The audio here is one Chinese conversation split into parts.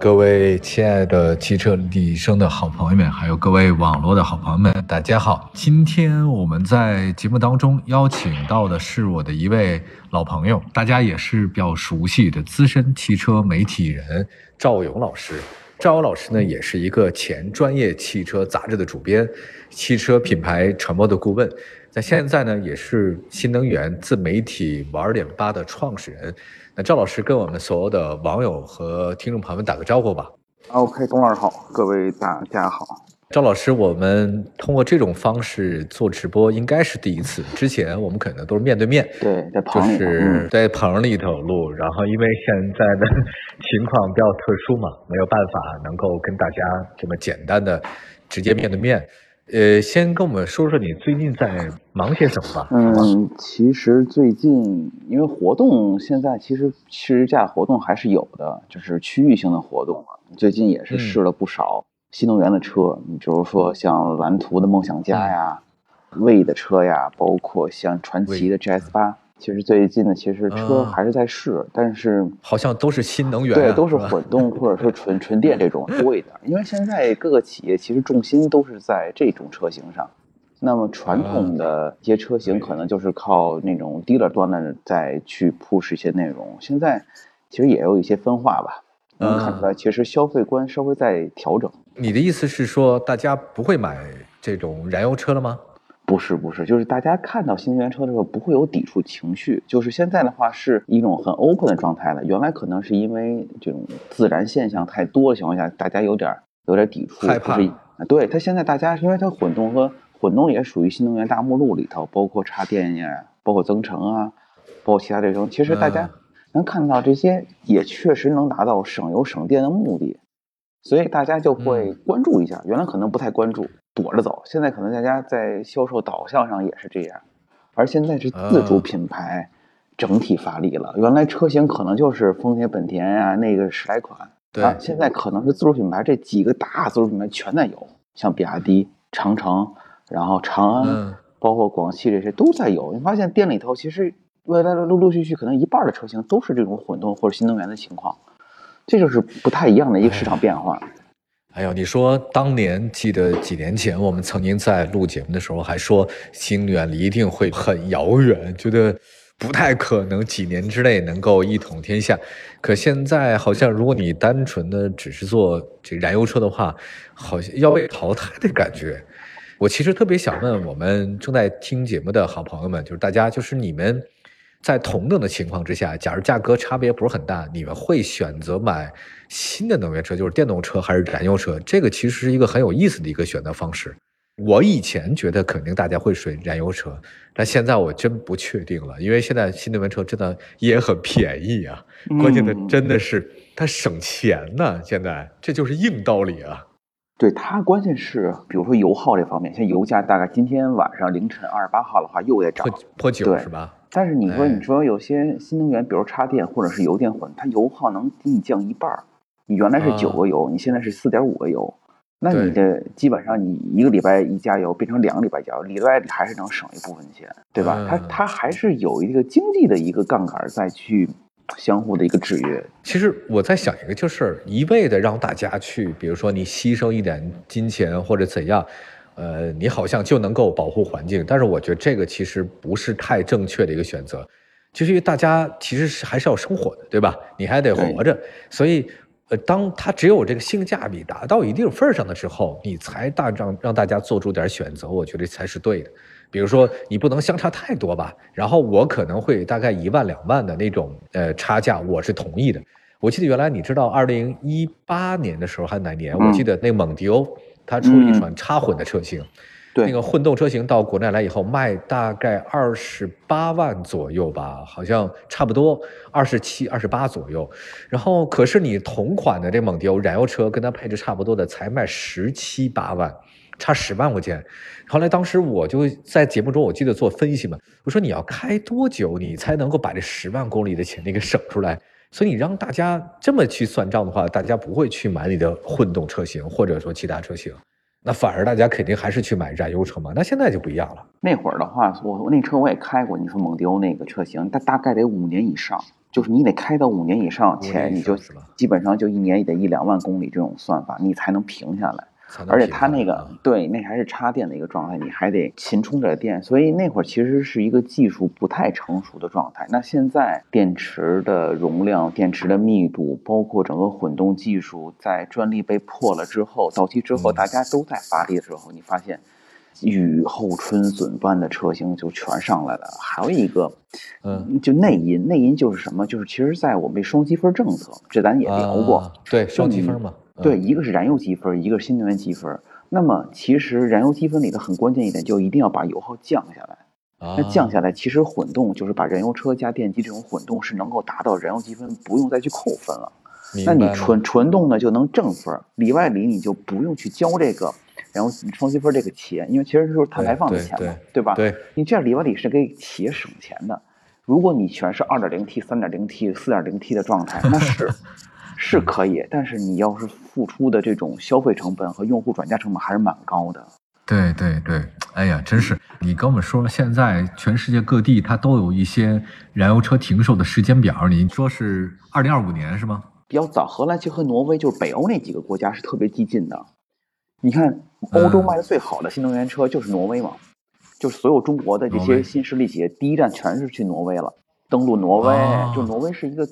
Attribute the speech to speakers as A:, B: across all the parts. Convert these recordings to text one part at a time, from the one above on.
A: 各位亲爱的汽车立体声的好朋友们，还有各位网络的好朋友们，大家好！今天我们在节目当中邀请到的是我的一位老朋友，大家也是比较熟悉的资深汽车媒体人赵勇老师。赵勇老师呢，也是一个前专业汽车杂志的主编，汽车品牌传播的顾问，在现在呢，也是新能源自媒体玩点八的创始人。那赵老师跟我们所有的网友和听众朋友们打个招呼吧。
B: OK，董老师好，各位大家好。
A: 赵老师，我们通过这种方式做直播应该是第一次，之前我们可能都是面对面，
B: 对，在
A: 就
B: 棚里头，
A: 是
B: 嗯，
A: 在棚里头录，然后因为现在的 情况比较特殊嘛，没有办法能够跟大家这么简单的直接面对面。呃，先跟我们说说你最近在忙些什么吧。
B: 嗯，其实最近因为活动，现在其实试驾活动还是有的，就是区域性的活动嘛。最近也是试了不少新能源的车，你比如说像蓝图的梦想家呀、魏的车呀，包括像传祺的 GS 八。其实最近呢，其实车
A: 啊
B: 还是在试，但是
A: 好像都是新能源、啊，
B: 对，都是混动或者说纯纯电这种 多一点，因为现在各个企业其实重心都是在这种车型上。那么传统的一些车型可能就是靠那种 dealer 端的再去 push 一些内容，现在其实也有一些分化吧，能看出来其实消费观稍微在调整。
A: 你的意思是说，大家不会买这种燃油车了吗？
B: 不是不是，就是大家看到新能源车的时候不会有抵触情绪，就是现在的话是一种很 open 的状态了。原来可能是因为这种自然现象太多的情况下，大家有点有点抵触，
A: 害怕
B: 对它现在大家因为它混动和混动也属于新能源大目录里头，包括插电呀，包括增程啊，包括其他这种，其实大家
A: 嗯
B: 能看到这些也确实能达到省油省电的目的。所以大家就会
A: 嗯
B: 关注一下，原来可能不太关注，躲着走，现在可能大家在销售导向上也是这样，而现在是自主
A: 啊
B: 品牌整体发力了，原来车型可能就是丰田、本田啊，那个十来款，
A: 对
B: 啊，现在可能是自主品牌这几个大自主品牌全在有，像比亚迪、长城，然后长安，
A: 嗯
B: 包括广汽这些都在有。你发现店里头其实未来陆陆续续可能一半的车型都是这种混动或者新能源的情况，这就是不太一样的一个市场变化。
A: 哎哎呦，你说当年记得几年前我们曾经在录节目的时候还说新能源一定会很遥远，觉得不太可能几年之内能够一统天下。可现在好像如果你单纯的只是做这燃油车的话，好像要被淘汰的感觉。我其实特别想问我们正在听节目的好朋友们，就是大家，就是你们在同等的情况之下，假如价格差别不是很大，你们会选择买新的能源车，就是电动车还是燃油车？这个其实是一个很有意思的一个选择方式。我以前觉得肯定大家会选燃油车，但现在我真不确定了，因为现在新能源车真的也很便宜啊，关键的
B: 嗯
A: 真的是它省钱呢、现在这就是硬道理啊。
B: 对它，关键是比如说油耗这方面，像油价大概今天晚上凌晨二十八号的话又得涨
A: 破，破九
B: 对
A: 是吧？
B: 但是你说
A: 哎
B: 你说有些新能源，比如插电或者是油电混，它油耗能给你降一半儿。你原来是
A: 啊
B: 九个油，你现在是四点五个油，那你的基本上你一个礼拜一加油变成两个礼拜加油，里外里还是能省一部分钱，对吧？它
A: 嗯
B: 它还是有一个经济的一个杠杆儿再去相互的一个制约。
A: 其实我在想一个，就是一味的让大家去，比如说你牺牲一点金钱或者怎样，呃，你好像就能够保护环境，但是我觉得这个其实不是太正确的一个选择，就是因为大家其实是还是要生活的，对吧？你还得活着，所以。呃，当它只有这个性价比达到一定份儿上的时候，你才大让让大家做出点选择，我觉得才是对的。比如说，你不能相差太多吧，然后我可能会大概一万两万的那种呃差价，我是同意的。我记得原来你知道，二零一八年的时候还是哪年？
B: 嗯
A: 我记得那蒙迪欧它出了一款插混的车型，
B: 对，
A: 那个混动车型到国内来以后卖大概二十八万左右吧，好像差不多二十七、二十八左右。然后可是你同款的这蒙迪欧燃油车跟它配置差不多的才卖十七八万。差十万块钱，后来当时我就在节目中，我记得做分析嘛，我说你要开多久你才能够把这十万公里的钱那个省出来？所以你让大家这么去算账的话，大家不会去买你的混动车型或者说其他车型，那反而大家肯定还是去买燃油车嘛。那现在就不一样了。
B: 那会儿的话，我我那车我也开过，你说蒙迪欧那个车型，它大概得五年以上，就是你得开到五年以上前，你就基本上就一年也得一两万公里这种算法，你才能平下来。而且它那个
A: 啊
B: 对，那还是插电的一个状态，你还得勤充着电，所以那会儿其实是一个技术不太成熟的状态。那现在电池的容量、电池的密度，包括整个混动技术，在专利被破了之后，到期之后，
A: 嗯
B: 大家都在发力的时候，你发现雨后春笋般的车型就全上来了。还有一个，
A: 嗯，
B: 就内因，内因就是什么？就是其实在我们这双积分政策，这咱也聊过。
A: 啊对，双积
B: 你
A: 分嘛，嗯
B: 对，，一个是燃油积分，一个是新能源积分。那么其实燃油积分里的很关键一点，就一定要把油耗降下来。
A: 那
B: 那降下来，其实混动就是把燃油车加电机这种混动是能够达到燃油积分不用再去扣分了。那你纯纯动呢就能挣分，里外里你就不用去交这个燃油双积分这个钱，因为其实就是碳排放的
A: 对
B: 钱嘛，
A: 对
B: 吧？
A: 对，
B: 你这样里外里是给企业省钱的。如果你全是二点零 T、三点零 T、四点零 T 的状态，那是是可以，但是你要是付出的这种消费成本和用户转嫁成本还是蛮高的。
A: 对对对，哎呀，真是你跟我们说，现在全世界各地它都有一些燃油车停售的时间表，你说是二零二五年是吗？
B: 比较早，荷兰其实和挪威就是北欧那几个国家是特别激进的。你看，欧洲
A: 嗯
B: 卖的最好的新能源车就是挪威嘛，就是所有中国的这些新势力企业，第一站全是去挪威了，登陆挪威。
A: 哦
B: 就挪威是一个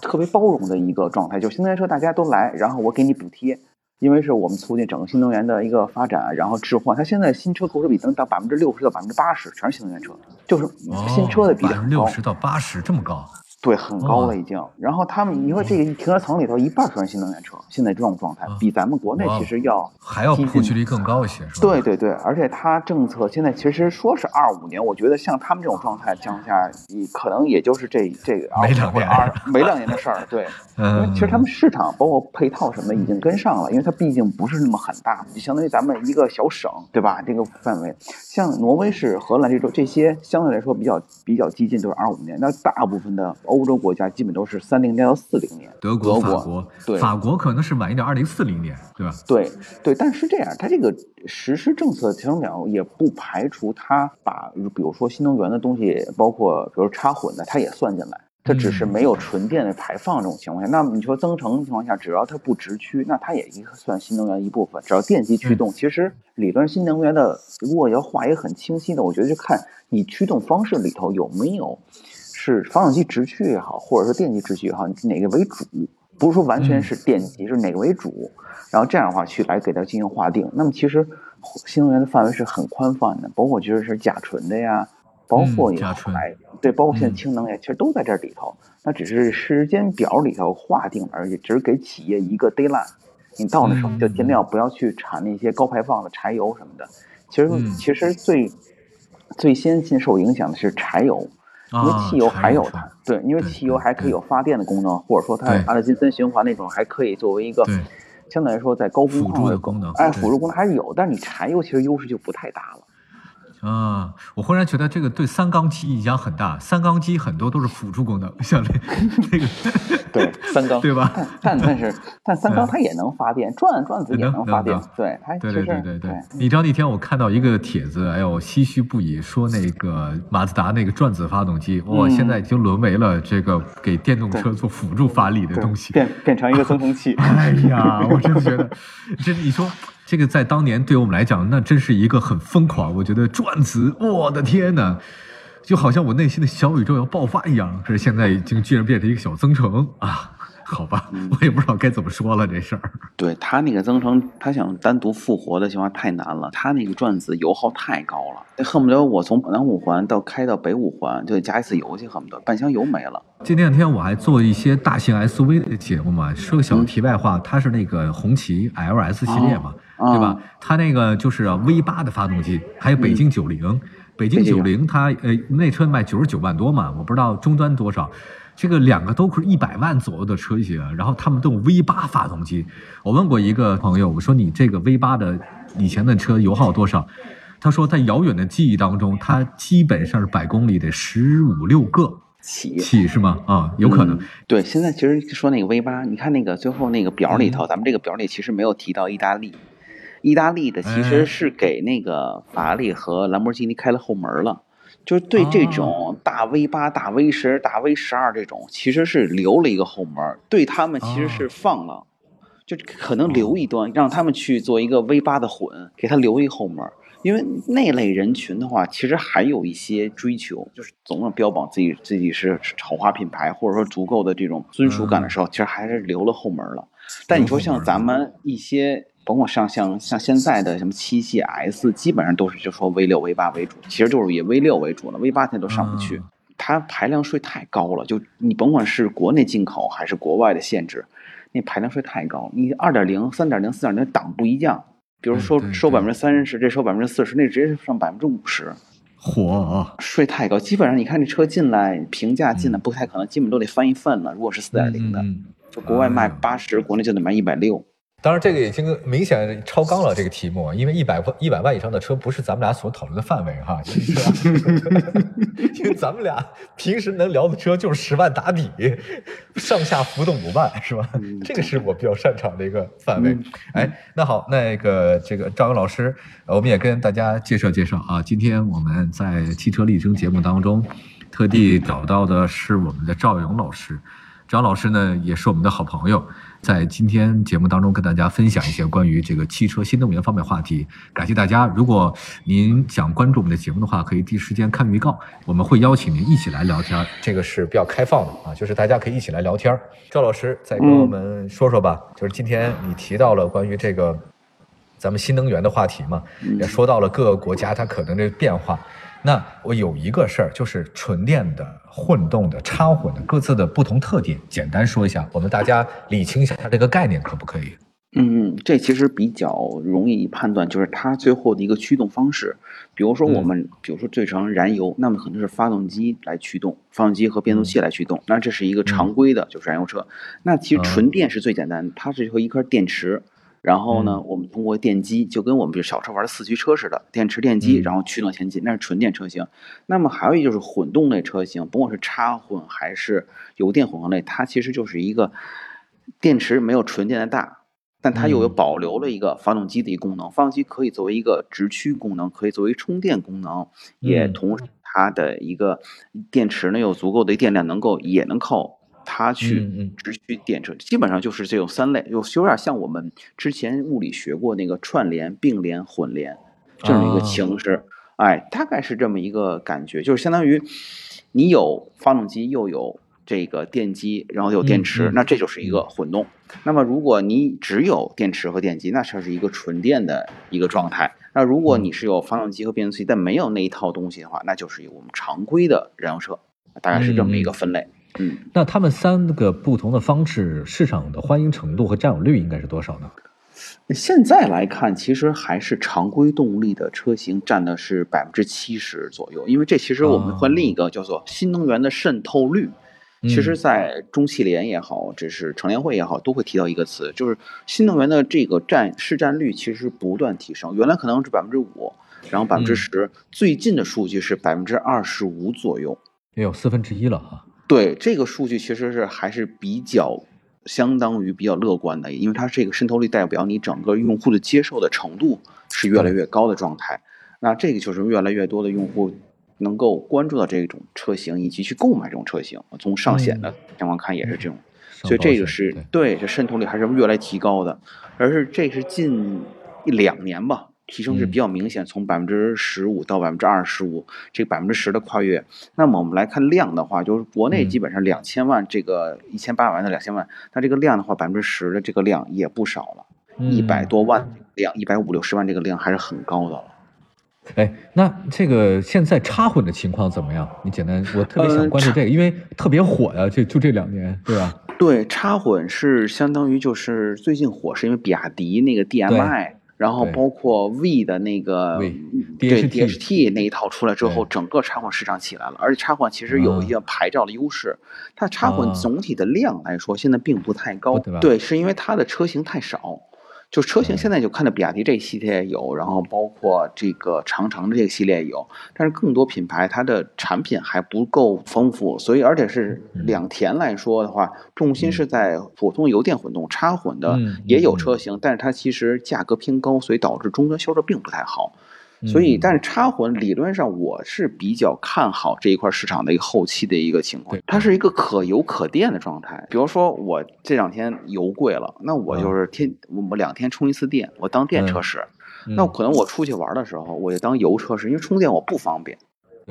B: 特别包容的一个状态，就新能源车大家都来，然后我给你补贴，因为是我们促进整个新能源的一个发展，然后置换。它现在新车购车比能达百分之六十到百分之八十，全是新能源车，就是新车的比例
A: 哦百分
B: 很高。
A: 之六十到八十这么高，
B: 对，很高
A: 哦
B: 了已经。然后他们，你说这个停车场里头一半全是新能源车，现在这种状态
A: 哦
B: 比咱们国内其实要
A: 还要普及率更高一些，是吧？
B: 对对对，而且它政策现在其实说是二五年，我觉得像他们这种状态降下，你可能也就是这这个
A: 没两年
B: 二没两年的事儿。对，因为
A: 嗯，
B: 其实他们市场包括配套什么的已经跟上了，因为它毕竟不是那么很大，就相当于咱们一个小省，对吧？这个范围，像挪威是、荷兰这种这些相对来说比较比较激进，都是二五年。那大部分的欧洲国家基本都是三零年到四零年。
A: 德国、法国，
B: 对
A: 法国可能是晚一点，二零四零年，对吧？
B: 对对，但是这样，它这个实施政策的调整表也不排除它把，比如说新能源的东西，包括比如插混的，它也算进来。它只是没有纯电的排放这种情况下，那么你说增程情况下，只要它不直驱，那它也一个算新能源一部分。只要电机驱动，其实理论新能源的，如果要画一个很清晰的，我觉得就看你驱动方式里头有没有是发动机直驱也好，或者说电机直驱也好，你哪个为主，不是说完全是电机，是哪个为主。然后这样的话去来给它进行划定。那么其实新能源的范围是很宽泛的，包括其实是甲醇的呀，包括也
A: 嗯甲醇
B: 对，包括现在
A: 嗯
B: 氢能也其实都在这里头。那只是时间表里头划定而已，只是给企业一个 deadline。你到那时候就尽量不要去产那些高排放的柴油什么的。其实、
A: 嗯
B: 其实最最先进受影响的是柴油。因为
A: 啊
B: 汽油还有它，对，因为汽油还可以有发电的功能，或者说它
A: 对
B: 阿勒金森循环那种还可以作为一个
A: 对
B: 相对来说在高工
A: 辅助的功能
B: 哎，辅助功能还是有，但是你柴油其实优势就不太大了。
A: 啊，我忽然觉得这个对三缸机影响很大。三缸机很多都是辅助功能，像这这个，
B: 对，三缸
A: 对吧？
B: 但但但是但三缸
A: 嗯
B: 它也能发电，转转子也
A: 能
B: 能发电，对，它其
A: 对对对对对，你知道那天我看到一个帖子，哎呦，唏嘘不已，说那个马自达那个转子发动机，哇，
B: 嗯
A: 现在已经沦为了这个给电动车做辅助发力的东西。
B: 变变成一个增程器。
A: 哎呀，我真的觉得，这你说这个在当年对我们来讲，那真是一个很疯狂。我觉得转子，我的天呐，就好像我内心的小宇宙要爆发一样。可是现在已经居然变成一个小增程啊！好吧，
B: 嗯
A: 我也不知道该怎么说了这事儿。
B: 对他那个增程，他想单独复活的情况太难了，他那个转子油耗太高了，恨不得我从南五环到开到北五环就得加一次油去，恨不得半箱油没了。
A: 这两天我还做一些大型 SUV 的节目嘛，说个小题外话，它是那个红旗 LS 系列嘛，
B: 哦
A: 对吧？它那个就是 V 八的发动机，还有北京九零、北京九零它呃那车卖九十九万多嘛，我不知道终端多少。这个两个都是一百万左右的车型，然后他们都有 V 八发动机。我问过一个朋友，我说你这个 V 八的以前的车油耗多少？他说在遥远的记忆当中，它基本上是百公里得十五六个
B: 起
A: 起是吗？啊，有可能。
B: 嗯对，现在其实说那个 V 八，你看那个最后那个表里
A: 嗯
B: 头，咱们这个表里其实没有提到意大利，意大利的其
A: 哎
B: 实是给那个法拉利和兰博基尼开了后门了。就是对这种大 V 八、大 V 十、大 V 十二这种，其实是留了一个后门，对他们其实是放了，就可能留一端，让他们去做一个 V 八的混，给他留一后门。因为那类人群的话，其实还有一些追求，就是总要标榜自己自己是豪华品牌，或者说足够的这种尊属感的时候，其实还是留了后门了。但你说像咱们一些，甭管上像像现在的什么七系 S，基本上都是就说 V 六、V 八为主，其实就是以 V 六为主了，V 八现在都上不去，它排量税太高了。就你甭管是国内进口还是国外的限制，那排量税太高。你二点零、三点零、四点零档不一样。比如说收百分之三十，这收百分之四十，那直接上百分之五十，
A: 嚯，
B: 税太高。基本上你看这车进来，平价进来不太可能，基本都得翻一份了。如果是四点零的，就国外卖八十，国内就得卖一百六。
A: 当然，这个已经明显超纲了这个题目，因为一百一百万以上的车不是咱们俩所讨论的范围哈。因为咱们俩平时能聊的车就是十万打底，上下浮动五万是吧？这个是我比较擅长的一个范围。哎，那好，那个这个赵勇老师，我们也跟大家介绍介绍啊。今天我们在汽车立争节目当中，特地找到的是我们的赵勇老师。张老师呢，也是我们的好朋友，在今天节目当中跟大家分享一些关于这个汽车新能源方面话题。感谢大家，如果您想关注我们的节目的话，可以第一时间看预告，我们会邀请您一起来聊天。这个是比较开放的啊，就是大家可以一起来聊天。赵老师再跟我们说说吧，就是今天你提到了关于这个咱们新能源的话题嘛，也说到了各个国家它可能的变化。那我有一个事儿，就是纯电的、混动的、插混的各自的不同特点，简单说一下，我们大家理清一下它这个概念，可不可以？
B: 嗯，这其实比较容易判断，就是它最后的一个驱动方式。比如说我们，比如说最常燃油，那么可能是发动机来驱动，发动机和变速器来驱动，那这是一个常规的，就是燃油车。那其实纯电是最简单的，它是和一块电池。然后呢，我们通过电机，就跟我们比如小车玩的四驱车似的，电池电机，然后驱动前进，那是纯电车型。那么还有一就是混动类车型，甭管是插混还是油电混合类，它其实就是一个电池没有纯电的大，但它又有保留了一个发动机的一个功能，发动机可以作为一个直驱功能，可以作为充电功能，也同时它的一个电池呢有足够的电量，能够也能靠。它去直驱电车，基本上就是这种三类，有有点像我们之前物理学过那个串联、并联、混联这样一个形式，哎，大概是这么一个感觉，就是相当于你有发动机，又有这个电机，然后有电池，那这就是一个混动。那么如果你只有电池和电机，那它是一个纯电的一个状态。那如果你是有发动机和变速器，但没有那一套东西的话，那就是我们常规的燃油车，大概是这么一个分类。
A: 嗯，那他们三个不同的方式，市场的欢迎程度和占有率应该是多少呢？
B: 现在来看，其实还是常规动力的车型占的是百分之七十左右。因为这其实我们换另一个叫做新能源的渗透率，其实，在中汽联也好，这是乘联会也好，都会提到一个词，就是新能源的这个占市占率其实不断提升。原来可能是百分之五，然后百分之十，最近的数据是百分之二十五左右，
A: 也有四分之一了哈。
B: 对这个数据其实是还是比较相当于比较乐观的，因为它这个渗透率代表你整个用户的接受的程度是越来越高的状态。那这个就是越来越多的用户能够关注到这种车型，以及去购买这种车型。从上险的情况看也是这种，所以这个是对这渗透率还是越来提高的，而是这是近一两年吧。提升是比较明显，从百分之十五到百分之二十五，这百分之十的跨越。那么我们来看量的话，就是国内基本上两千万这个一千八百万的两千万，那这个量的话，百分之十的这个量也不少了，一百多万量，一百五六十万这个量还是很高的了。
A: 哎，那这个现在插混的情况怎么样？你简单，我特别想关注这个，因为特别火呀，就就这两年，对吧？
B: 对，插混是相当于就是最近火，是因为比亚迪那个 DMI。然后包括 V 的那个对 DHT 那一套出来之后，整个插混市场起来了，而且插混其实有一个牌照的优势，它插混总体的量来说现在并不太高，对，是因为它的车型太少。就车型现在就看到比亚迪这一系列有，然后包括这个长城的这个系列有，但是更多品牌它的产品还不够丰富，所以而且是两田来说的话，重心是在普通油电混动插混的也有车型，但是它其实价格偏高，所以导致终端销售并不太好。所以，但是插混理论上我是比较看好这一块市场的一个后期的一个情况，它是一个可油可电的状态。比如说我这两天油贵了，那我就是天我我两天充一次电，我当电车使。那可能我出去玩的时候，我就当油车使，因为充电我不方便。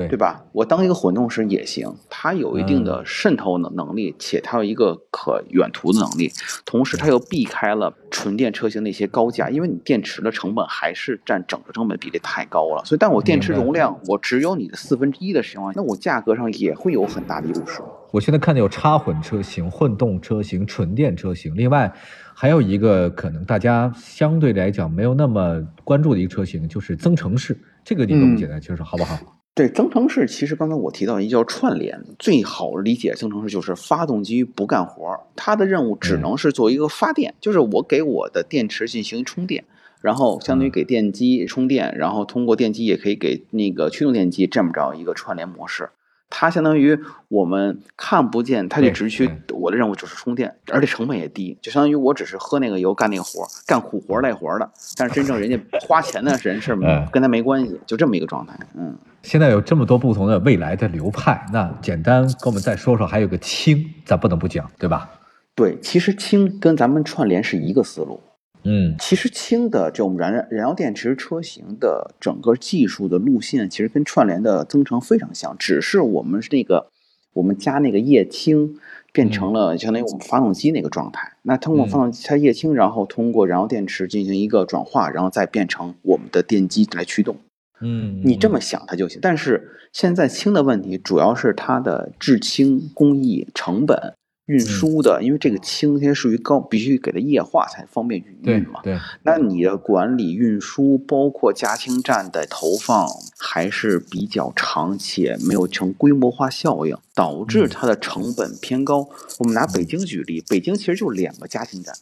A: 对
B: 吧？我当一个混动时也行，它有一定的渗透能能力，且它有一个可远途的能力，同时它又避开了纯电车型那些高价，因为你电池的成本还是占整个成本比例太高了。所以，但我电池容量我只有你的四分之一的情况下，那我价格上也会有很大的优势。
A: 我现在看的有插混车型、混动车型、纯电车型，另外还有一个可能大家相对来讲没有那么关注的一个车型，就是增程式。这个你给我们简单介绍好不好？
B: 对增程式，其实刚才我提到一叫串联，最好理解增程式就是发动机不干活，它的任务只能是做一个发电，就是我给我的电池进行充电，然后相当于给电机充电，然后通过电机也可以给那个驱动电机这么着一个串联模式。它相当于我们看不见，它就只需我的任务就是充电，而且成本也低，就相当于我只是喝那个油干那个活干苦活累活的。但是真正人家花钱的人是跟他没关系，就这么一个状态。嗯，
A: 现在有这么多不同的未来的流派，那简单跟我们再说说，还有个氢，咱不能不讲，对吧？
B: 对，其实氢跟咱们串联是一个思路。
A: 嗯，
B: 其实氢的这种燃燃燃料电池车型的整个技术的路线，其实跟串联的增程非常像，只是我们是那个我们加那个液氢变成了相当于我们发动机那个状态。那通过发动机它液氢，然后通过燃料电池进行一个转化，然后再变成我们的电机来驱动。
A: 嗯，
B: 你这么想它就行。但是现在氢的问题主要是它的制氢工艺成本。运输的，因为这个氢它属于高，必须给它液化才方便运运嘛。
A: 对，
B: 那你的管理运输，包括加氢站的投放，还是比较长且没有成规模化效应，导致它的成本偏高。我们拿北京举例，北京其实就两个加氢站。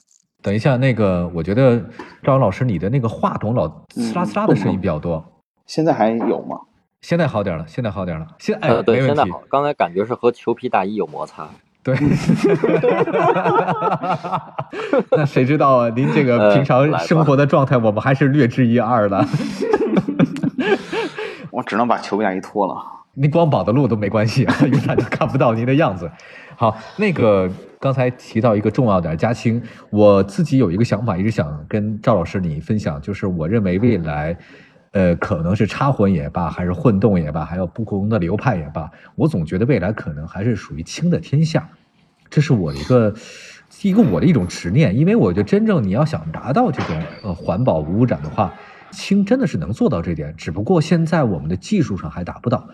A: 等一下，那个我觉得赵阳老师，你的那个话筒老呲啦呲啦的声音比较多，
B: 现在还有吗？
A: 现在好点了，现在好点了。现哎，
C: 对，现在好。刚才感觉是和裘皮大衣有摩擦。
A: 对，那谁知道啊？您这个平常生活的状态，我们还是略知一二的。
B: 我只能把球衣脱了。
A: 您光绑的路都没关系啊，因为大家看不到您的样子。好，那个刚才提到一个重要点，嘉兴，我自己有一个想法，一直想跟赵老师你分享，就是我认为未来。呃，可能是插混也罢，还是混动也罢，还有不同的流派也罢，我总觉得未来可能还是属于氢的天下，这是我的一个一个我的一种执念。因为我觉得真正你要想达到这种呃环保无污染的话，氢真的是能做到这点，只不过现在我们的技术上还达不到。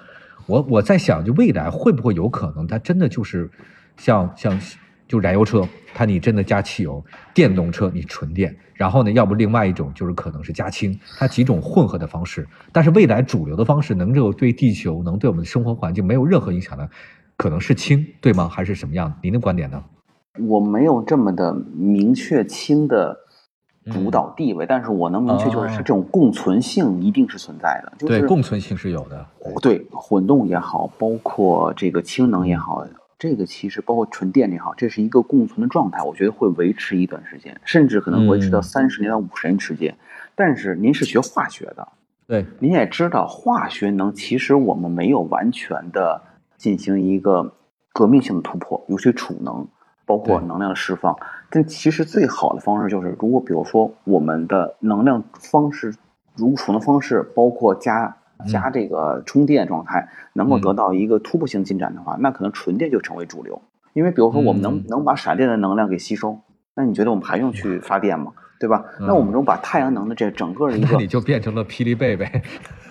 A: 我我在想，就未来会不会有可能，它真的就是像像。就燃油车，它你真的加汽油；电动车你纯电，然后呢，要不另外一种就是可能是加氢，它几种混合的方式。但是未来主流的方式能够对地球、能对我们的生活环境没有任何影响的，可能是氢，对吗？还是什么样？您的观点呢？
B: 我没有这么的明确氢的主导地位，但是我能明确就是这种共存性一定是存在的。
A: 对，共存性是有的。
B: 对，混动也好，包括这个氢能也好。这个其实包括纯电也好，这是一个共存的状态，我觉得会维持一段时间，甚至可能维持到三十年到五十年时间。但是您是学化学的，
A: 对，
B: 您也知道化学能，其实我们没有完全的进行一个革命性的突破，尤其储能，包括能量的释放。但其实最好的方式就是，如果比如说我们的能量方式，如储能方式，包括加。加这个充电状态能够得到一个突破性进展的话，那可能纯电就成为主流。因为比如说我们能能把闪电的能量给吸收，那你觉得我们还用去发电吗？对吧？那我们能把太阳能的这整个一个，
A: 那你就变成了霹雳贝贝。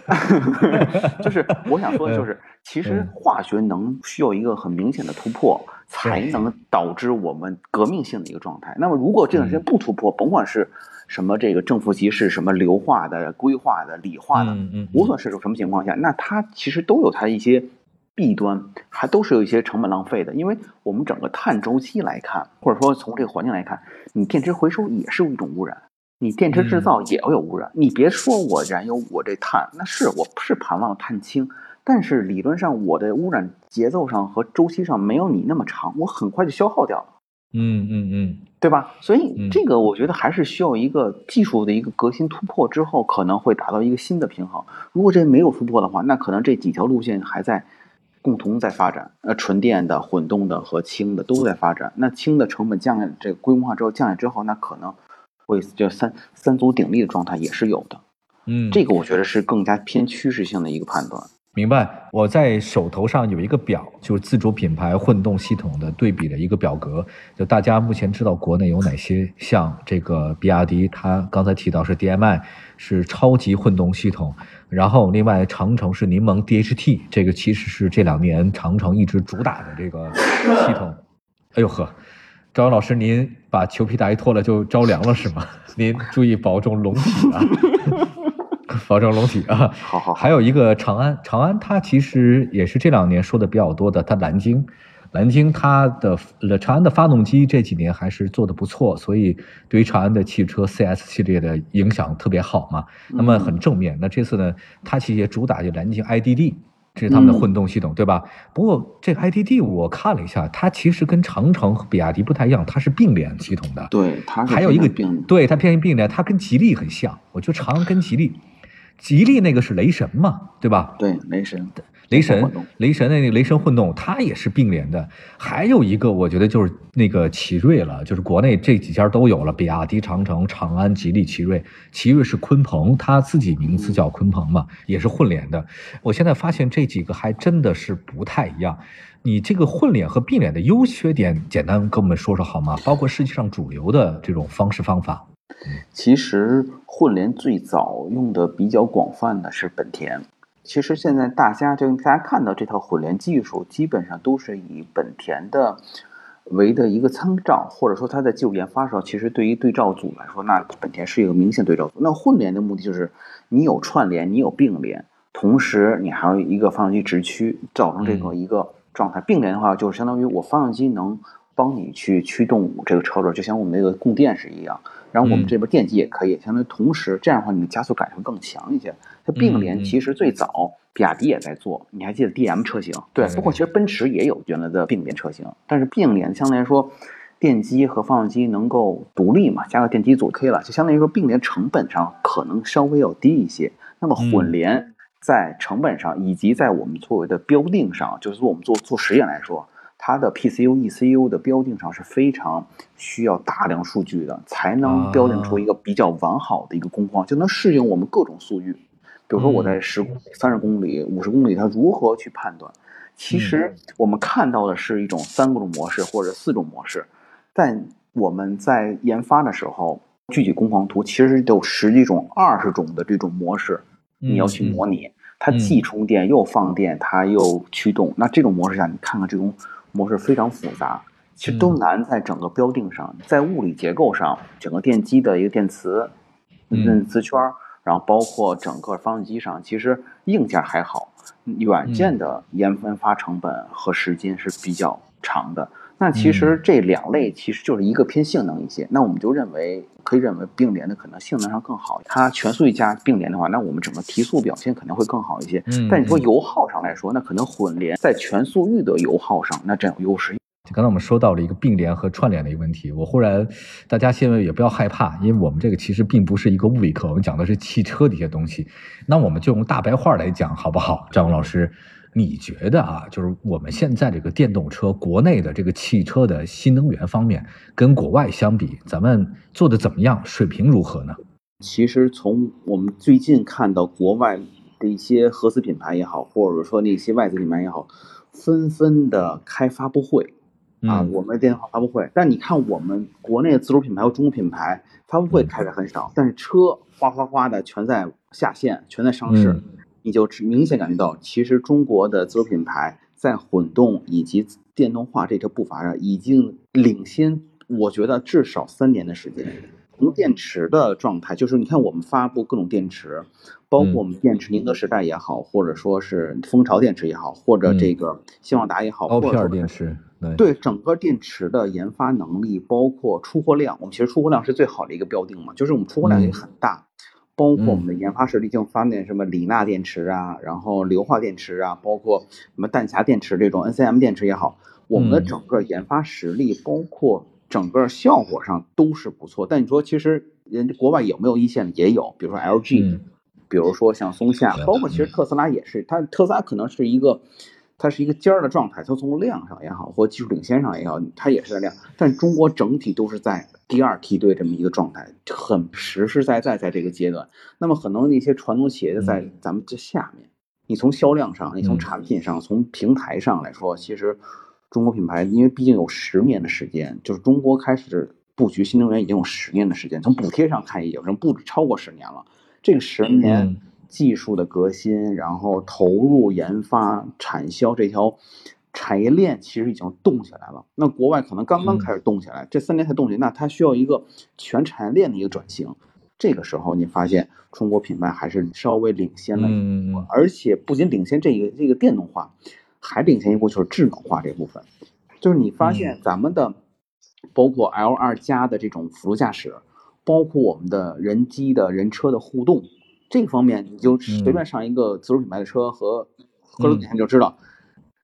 B: 就是我想说的就是，其实化学能需要一个很明显的突破，才能导致我们革命性的一个状态。那么如果这段时间不突破，甭管是。什么这个正负极是什么硫化的、硅化的、锂化的，无论是种什么情况下，那它其实都有它一些弊端，还都是有一些成本浪费的。因为我们整个碳周期来看，或者说从这个环境来看，你电池回收也是一种污染，你电池制造也要有污染。你别说我燃油，我这碳那是我是盼望碳氢，但是理论上我的污染节奏上和周期上没有你那么长，我很快就消耗掉了。
A: 嗯嗯嗯，
B: 对吧？所以
A: 嗯
B: 这个我觉得还是需要一个技术的一个革新突破之后，可能会达到一个新的平衡。如果这没有突破的话，那可能这几条路线还在共同在发展。呃，纯电的、混动的和氢的都在发展。那氢的成本降下，这个规模化之后降下之后，那可能会就三三足鼎立的状态也是有的。
A: 嗯，
B: 这个我觉得是更加偏趋势性的一个判断。
A: 明白。我在手头上有一个表，就是自主品牌混动系统的对比的一个表格。就大家目前知道国内有哪些，像这个比亚迪，它刚才提到是 DMI 是超级混动系统，然后另外长城是柠檬 DHT，这个其实是这两年长城一直主打的这个系统。哎呦呵。张老师，您把裘皮大衣脱了就着凉了是吗？您注意保重龙体啊，保重龙体啊。
B: 好好好
A: 还有一个长安，长安它其实也是这两年说的比较多的，它蓝鲸，蓝鲸它的呃长安的发动机这几年还是做的不错，所以对于长安的汽车 CS 系列的影响特别好嘛，那么很正面。那这次呢，它其实也主打就蓝鲸 IDD。这是他们的混动系统，对吧？不过这个 IDD 我看了一下，它其实跟长城和比亚迪不太一样，它是并联系统的。
B: 对，它
A: 还有一个
B: 并
A: 对它偏于并联，它跟吉利很像。我觉得长安跟吉利，吉利那个是雷神嘛，对吧？
B: 对雷神
A: 雷神，雷神的那个雷神混动，它也是并联的。还有一个，我觉得就是那个奇瑞了，就是国内这几家都有了，比亚迪、长城、长安、吉利、奇瑞。奇瑞是鲲鹏，它自己名字叫鲲鹏嘛，也是混联的。我现在发现这几个还真的是不太一样。你这个混联和并联的优缺点，简单跟我们说说好吗？包括世界上主流的这种方式方法。
B: 其实混联最早用的比较广泛的是本田。其实现在大家就大家看到这套混联技术，基本上都是以本田的为的一个参照，或者说它在技术研发时候，其实对于对照组来说，那本田是一个明显对照组。那混联的目的就是你有串联，你有并联，同时你还有一个发动机直驱，造成这个一个状态。并联的话，就是相当于我发动机能帮你去驱动这个车轮，就像我们那个供电是一样。然后我们这边电机也可以，相当于同时这样的话，你的加速感会更强一些。它并联其实最早比亚迪也在做，你还记得 DM 车型？对，包括其实奔驰也有原来的并联车型，但是并联相对来说，电机和发动机能够独立嘛，加个电机组 K 了，就相当于说并联成本上可能稍微要低一些。那么混联在成本上以及在我们作为的标定上，就是说我们做做实验来说。它的 PCU、ECU 的标定上是非常需要大量数据的，才能标定出一个比较完好的一个工况，就能适应我们各种速域。比如说我在十公里、三十公里、五十公里，它如何去判断？其实我们看到的是一种三种模式或者四种模式，但我们在研发的时候，具体工况图其实有十几种、二十种的这种模式，你要去模拟。它既充电又放电，它又驱动。那这种模式下，你看看这种。模式非常复杂，其实都难在整个标定上，在物理结构上，整个电机的一个电磁、嗯磁圈，然后包括整个发动机上，其实硬件还好，软件的研发成本和时间是比较长的。那其实这两类其实就是一个偏性能一些，那我们就认为可以认为并联的可能性能上更好。它全速域加并联的话，那我们整个提速表现肯定会更好一些。
A: 嗯，
B: 但你说油耗上来说，那可能混联在全速域的油耗上那占有优势。
A: 刚才我们说到了一个并联和串联的一个问题，我忽然大家现在也不要害怕，因为我们这个其实并不是一个物理课，我们讲的是汽车的一些东西。那我们就用大白话来讲好不好？张老师。你觉得啊，就是我们现在这个电动车，国内的这个汽车的新能源方面，跟国外相比，咱们做的怎么样？水平如何呢？
B: 其实从我们最近看到国外的一些合资品牌也好，或者说那些外资品牌也好，纷纷的开发布会啊，我们的电话发布会。但你看我们国内的自主品牌和中国品牌发布会开的很少，但是车哗哗哗的全在下线，全在上市。你就明显感觉到，其实中国的自主品牌在混动以及电动化这条步伐上已经领先，我觉得至少三年的时间。从电池的状态，就是你看我们发布各种电池，包括我们电池宁德时代也好，或者说是蜂巢电池也好，或者这个希望达也好，
A: 高片电池，
B: 对整个电池的研发能力，包括出货量，我们其实出货量是最好的一个标定嘛，就是我们出货量也很大。包括我们的研发实力，就发电什么锂钠电池啊，然后硫化电池啊，包括什么弹匣电池这种 NCM 电池也好，我们的整个研发实力，包括整个效果上都是不错。但你说其实人家国外有没有一线的也有，比如说 LG，、
A: 嗯
B: 比如说像松下，包括其实特斯拉也是，它特斯拉可能是一个。它是一个尖儿的状态，它从量上也好，或技术领先上也好，它也是在量。但中国整体都是在第二梯队这么一个状态，很实实在在在这个阶段。那么很多那些传统企业在咱们这下面，你从销量上，你从
A: 嗯
B: 产品上，从平台上来说，其实中国品牌因为毕竟有十年的时间，就是中国开始布局新能源已经有十年的时间，从补贴上看也有人不止超过十年了。这个十年
A: 嗯
B: 技术的革新，然后投入研发、产销这条产业链其实已经动起来了。那国外可能刚刚
A: 嗯
B: 开始动起来，这三年才动起来，那它需要一个全产业链的一个转型。这个时候，你发现中国品牌还是稍微领先了一步，而且不仅领先这个这个电动化，还领先一步就是智能化这部分。就是你发现咱们的，包括 L 二加的这种辅助驾驶，包括我们的人机的人车的互动，这个方面你就随便上一个自主品牌的车和合作点就知道，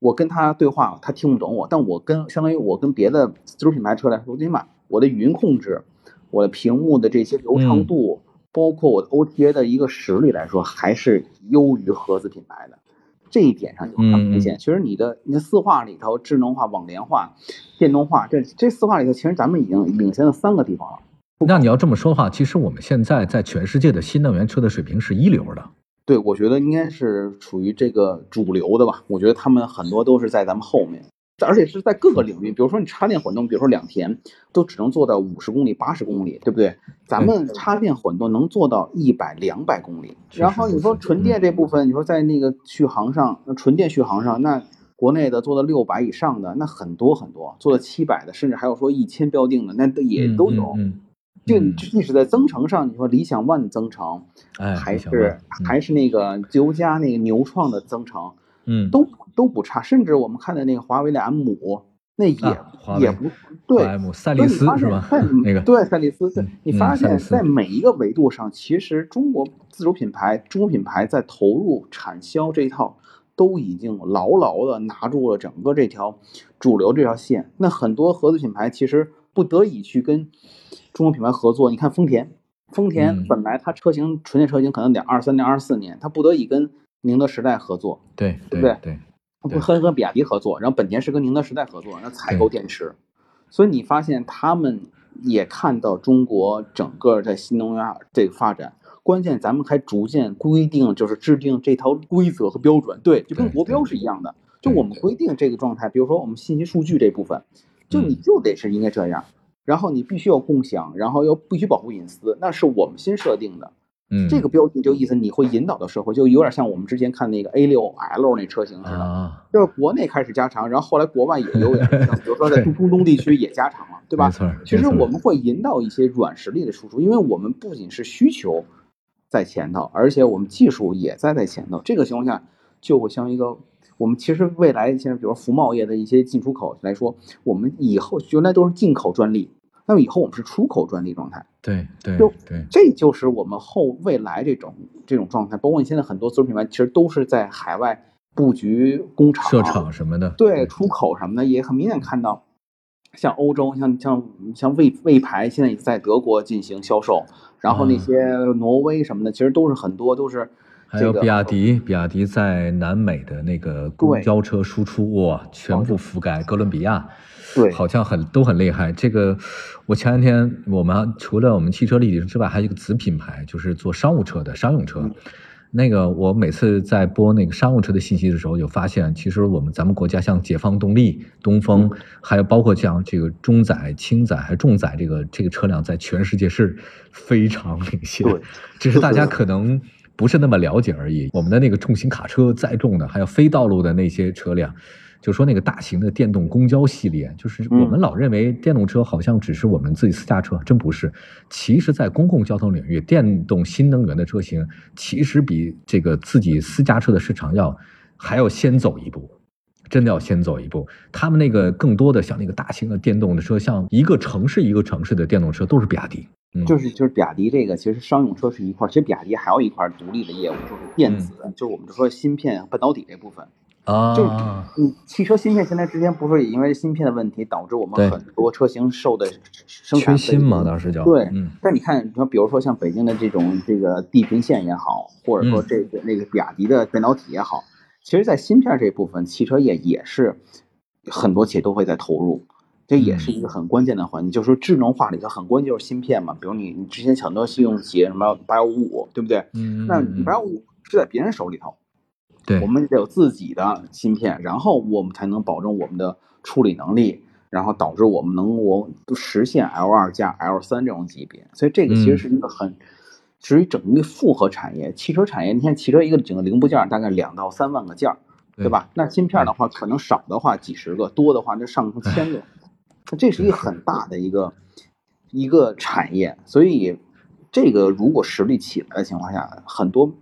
B: 我跟他对话，他听不懂我，但我跟相当于我跟别的自主品牌车来说，最起码我的语音控制，我的屏幕的这些流畅度，包括我的 OTA 的一个实力来说，还是优于合资品牌的。这一点上就很明显。其实你的你的四化里头，智能化、网联化、电动化，这这四化里头，其实咱们已经领先了三个地方了。
A: 那你要这么说的话，其实我们现在在全世界的新能源车的水平是一流的。
B: 对，我觉得应该是处于这个主流的吧。我觉得他们很多都是在咱们后面，而且是在各个领域，比如说你插电混动，比如说两田，都只能做到五十公里、八十公里，对不对？咱们插电混动能做到一百、两百公里。然后你说纯电这部分，你说在那个续航上，那纯电续航上，那国内的做到六百以上的，那很多很多，做到七百的，甚至还有说一千标定的，那都也都有。
A: 嗯，嗯
B: 这
A: 嗯
B: 即使在增程上，你说理想 ONE 的增程，
A: 哎，
B: 还是
A: 嗯
B: 还是那个自由家那个牛创的增程，
A: 嗯，
B: 都都不差。甚至我们看的那个华为的 M 五，那也、也不对。
A: M 赛利斯
B: 发
A: 是吧？那个
B: 对赛利斯，你发现，在每一个维度上，其实中国自主品牌、中国品牌在投入产销这一套，都已经牢牢的拿住了整个这条主流这条线。那很多合资品牌其实不得已去跟中国品牌合作。你看丰田，丰田
A: 嗯。
B: 本来它车型纯电车型可能得二三年、二四年，它不得已跟宁德时代合作，
A: 对
B: 对不对
A: 对，
B: 不
A: 对。
B: 和和比亚迪合作，然后本田是跟宁德时代合作，那采购电池，所以你发现他们也看到中国整个在新能源这个发展，关键咱们还逐渐规定，就是制定这套规则和标准，对，就跟国标是一样的，就我们规定这个状态，比如说我们信息数据这部分，就你
A: 嗯
B: 就得是应该这样，然后你必须要共享，然后要必须保护隐私，那是我们新设定的。
A: 嗯，
B: 这个标准就意思你会引导到社会，就有点像我们之前看那个 A 六 L 那车型似的，
A: 啊，
B: 就是国内开始加长，然后后来国外也有点 像，比如说在中中东地区也加长了，对吧其实我们会引导一些软实力的输出，因为我们不仅是需求在前头，而且我们技术也在在前头。这个情况下，就会像一个我们其实未来现在比如说服贸业的一些进出口来说，我们以后原来都是进口专利，那么以后我们是出口专利状态。
A: 对对
B: 就
A: 对，
B: 这就是我们后未来这种这种状态，包括你现在很多自主品牌，其实都是在海外布局工厂、
A: 设厂什么的，
B: 对出口什么的，也很明显看到，像欧洲，像像像魏魏牌现在也在德国进行销售，然后那
A: 啊
B: 些挪威什么的，其实都是很多都是这个
A: 还有比亚迪，比亚迪在南美的那个公交车输出，哇，全部覆盖哥伦比亚，
B: 对
A: 好像很都很厉害。这个，我前两天我们除了我们汽车立体声之外，还有一个子品牌，就是做商务车的商用车。
B: 嗯
A: 那个我每次在播那个商务车的信息的时候，有发现，其实我们咱们国家像解放动力、东风，
B: 嗯
A: 还有包括像这个中载、轻载还有重载这个这个车辆，在全世界是非常领先。
B: 对，
A: 只是大家可能不是那么了解而已。我们的那个重型卡车载重的，还有非道路的那些车辆，就说那个大型的电动公交系列，就是我们老认为电动车好像只是我们自己私家车，真不是。其实，在公共交通领域，电动新能源的车型其实比这个自己私家车的市场要还要先走一步。真的要先走一步，他们那个更多的像那个大型的电动的车，像一个城市一个城市的电动车都是比亚迪，嗯，
B: 就是就是比亚迪这个，其实商用车是一块儿，其实比亚迪还有一块儿独立的业务，就是电子，就是我们就说芯片、半导体这部分。
A: 啊，
B: 就是你汽车芯片现在之前不是也因为芯片的问题导致我们很多车型受的生产
A: 缺芯嘛，当时叫
B: 对，
A: 嗯。
B: 但你看，你说，比如说像北京的这种这个地平线也好，或者说
A: 嗯。
B: 这个那个比亚迪的半导体也好，其实，在芯片这部分，汽车业也是很多企业都会在投入，这也是一个很关键的环节。就是说智能化里头很关键就是芯片嘛，比如你你之前很多信用企业什么八幺五五，对不对？
A: 嗯，
B: 那
A: 嗯。
B: 八幺五是在别人手里头，
A: 对
B: 我们得有自己的芯片，然后我们才能保证我们的处理能力，然后导致我们能够实现 L 二加 L 三这种级别。所以这个其实是一个很，至于整个复合产业，汽车产业，你看汽车一个整个零部件大概两到三万个件儿，对吧？那芯片的话，可能少的话几十个，多的话就上成千个，那这是一个很大的一个一个产业，所以这个如果实力起来的情况下，很多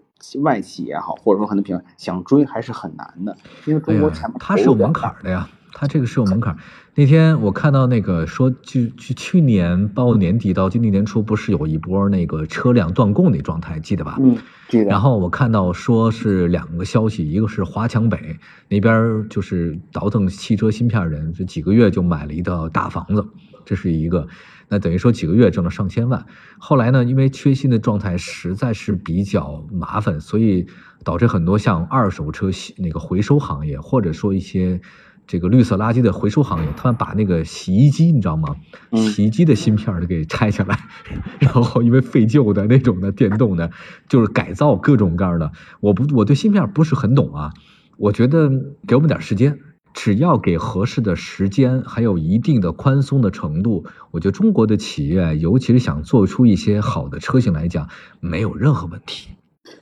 B: 外企也好，或者说很多品牌想追还是很难的，因为中国前面
A: 它是有门槛的呀，它这个是有门槛。那天我看到那个说，去去去年包括年底到今年年初，不是有一波那个车辆断供的状态，记得吧？
B: 嗯，记得。
A: 然后我看到说是两个消息，一个是华强北那边就是倒腾汽车芯片人，这几个月就买了一套大房子，这是一个，那等于说几个月挣了上千万。后来呢，因为缺芯的状态实在是比较麻烦，所以导致很多像二手车那个回收行业，或者说一些。这个绿色垃圾的回收行业，他们把那个洗衣机，你知道吗？
B: 嗯
A: 洗衣机的芯片儿都给拆下来，然后因为废旧的那种的电动的，就是改造各种各样的。我不，我对芯片不是很懂啊。我觉得给我们点时间，只要给合适的时间，还有一定的宽松的程度，我觉得中国的企业，尤其是想做出一些好的车型来讲，没有任何问题。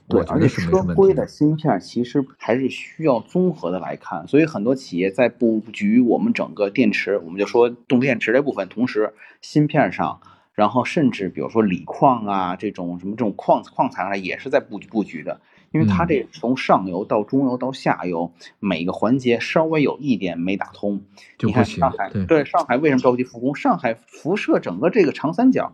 B: 对，
A: 我觉得
B: 而且车
A: 是没什么问
B: 规的。芯片其实还是需要综合的来看，所以很多企业在布局我们整个电池，我们就说动电池这部分，同时芯片上，然后甚至比如说锂矿啊这种什么这种矿矿材上也是在布局布局的，因为它
A: 嗯
B: 这从上游到中游到下游每个环节稍微有一点没打通，你
A: 就不行
B: 看上海
A: 对
B: 对上海为什么着急复工？上海辐射整个这个长三角，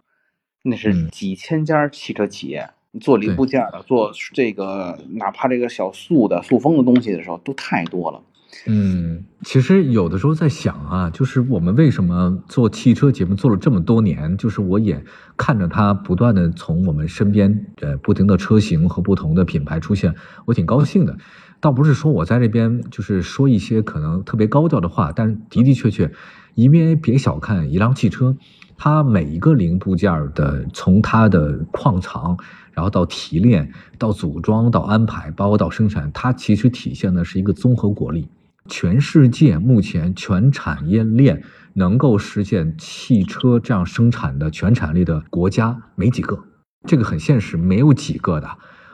B: 那是
A: 嗯
B: 几千家汽车企业。做零部件的，做这个哪怕这个小塑的、塑封的东西的时候，都太多了。
A: 嗯，其实有的时候在想啊，就是我们为什么做汽车节目做了这么多年，就是我也看着它不断的从我们身边呃不停的车型和不同的品牌出现，我挺高兴的。倒不是说我在这边就是说一些可能特别高调的话，但是的的确确，因为别小看一辆汽车，它每一个零部件的从它的矿藏，然后到提炼、到组装、到安排，包括到生产，它其实体现的是一个综合国力。全世界目前全产业链能够实现汽车这样生产的全产力的国家没几个，这个很现实，没有几个的。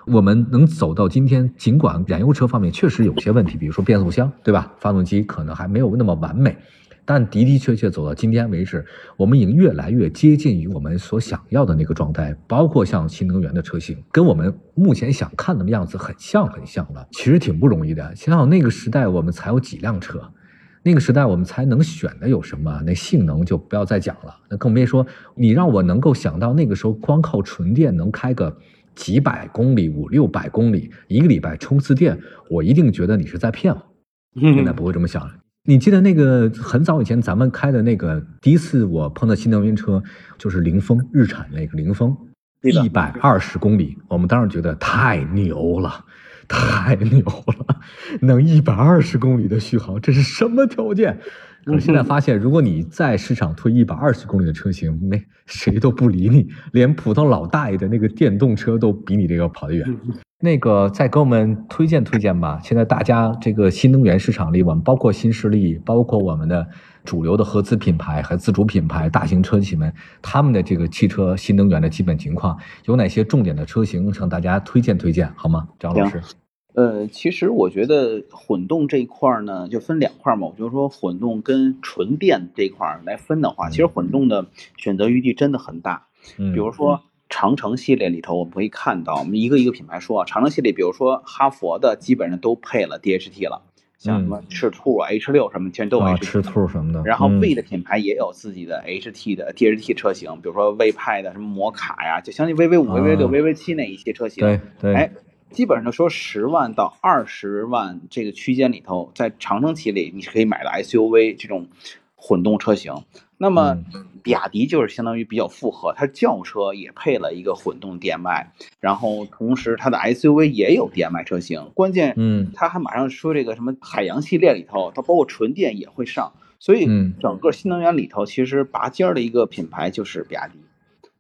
A: 我们能走到今天，尽管燃油车方面确实有些问题，比如说变速箱，对吧？发动机可能还没有那么完美，但的的确确走到今天为止，我们已经越来越接近于我们所想要的那个状态，包括像新能源的车型，跟我们目前想看的样子很像很像了。其实挺不容易的，想想那个时代我们才有几辆车。那个时代我们才能选的有什么？那性能就不要再讲了，那更别说你让我能够想到那个时候光靠纯电能开个几百公里、五六百公里，一个礼拜充次电，我一定觉得你是在骗我。现在不会这么想了。你记得那个很早以前咱们开的那个第一次我碰到新能源车，就是凌风日产那个凌风，一百二十公里，我们当时觉得太牛了，太牛了，能一百二十公里的续航，这是什么条件？可是现在发现，如果你在市场推一百二十公里的车型，没谁都不理你，连普通老大爷的那个电动车都比你这个跑得远。那个再给我们推荐推荐吧。现在大家这个新能源市场里，我们包括新势力，包括我们的主流的合资品牌和自主品牌、大型车企们，他们的这个汽车新能源的基本情况，有哪些重点的车型，向大家推荐推荐好吗？张老师，
B: 呃，其实我觉得混动这一块儿呢，就分两块嘛。我就说混动跟纯电这一块儿来分的话，其实混动的选择余地真的很大。
A: 嗯，
B: 比如说长城系列里头，我们可以看到，我们一个一个品牌说啊，长城系列，比如说哈佛的基本上都配了 DHT 了，像什么赤兔啊、H 六什么，全都有
A: 啊吃兔什么的，
B: 然后
A: 嗯
B: V 的品牌也有自己的 HT 的 DHT 车型，比如说 V 派的什么摩卡呀，就相当于 VV 五、
A: 啊
B: VV 六、VV 七那一些车型。
A: 对对，
B: 哎，基本上说十万到二十万这个区间里头，在长城系列你是可以买到 SUV 这种混动车型。那么比亚迪就是相当于比较复合，它轿车也配了一个混动 DMI，然后同时它的 SUV 也有 DMI 车型。关键，
A: 嗯，
B: 它还马上说这个什么海洋系列里头，它包括纯电也会上。所以整个新能源里头，其实拔尖儿的一个品牌就是比亚迪，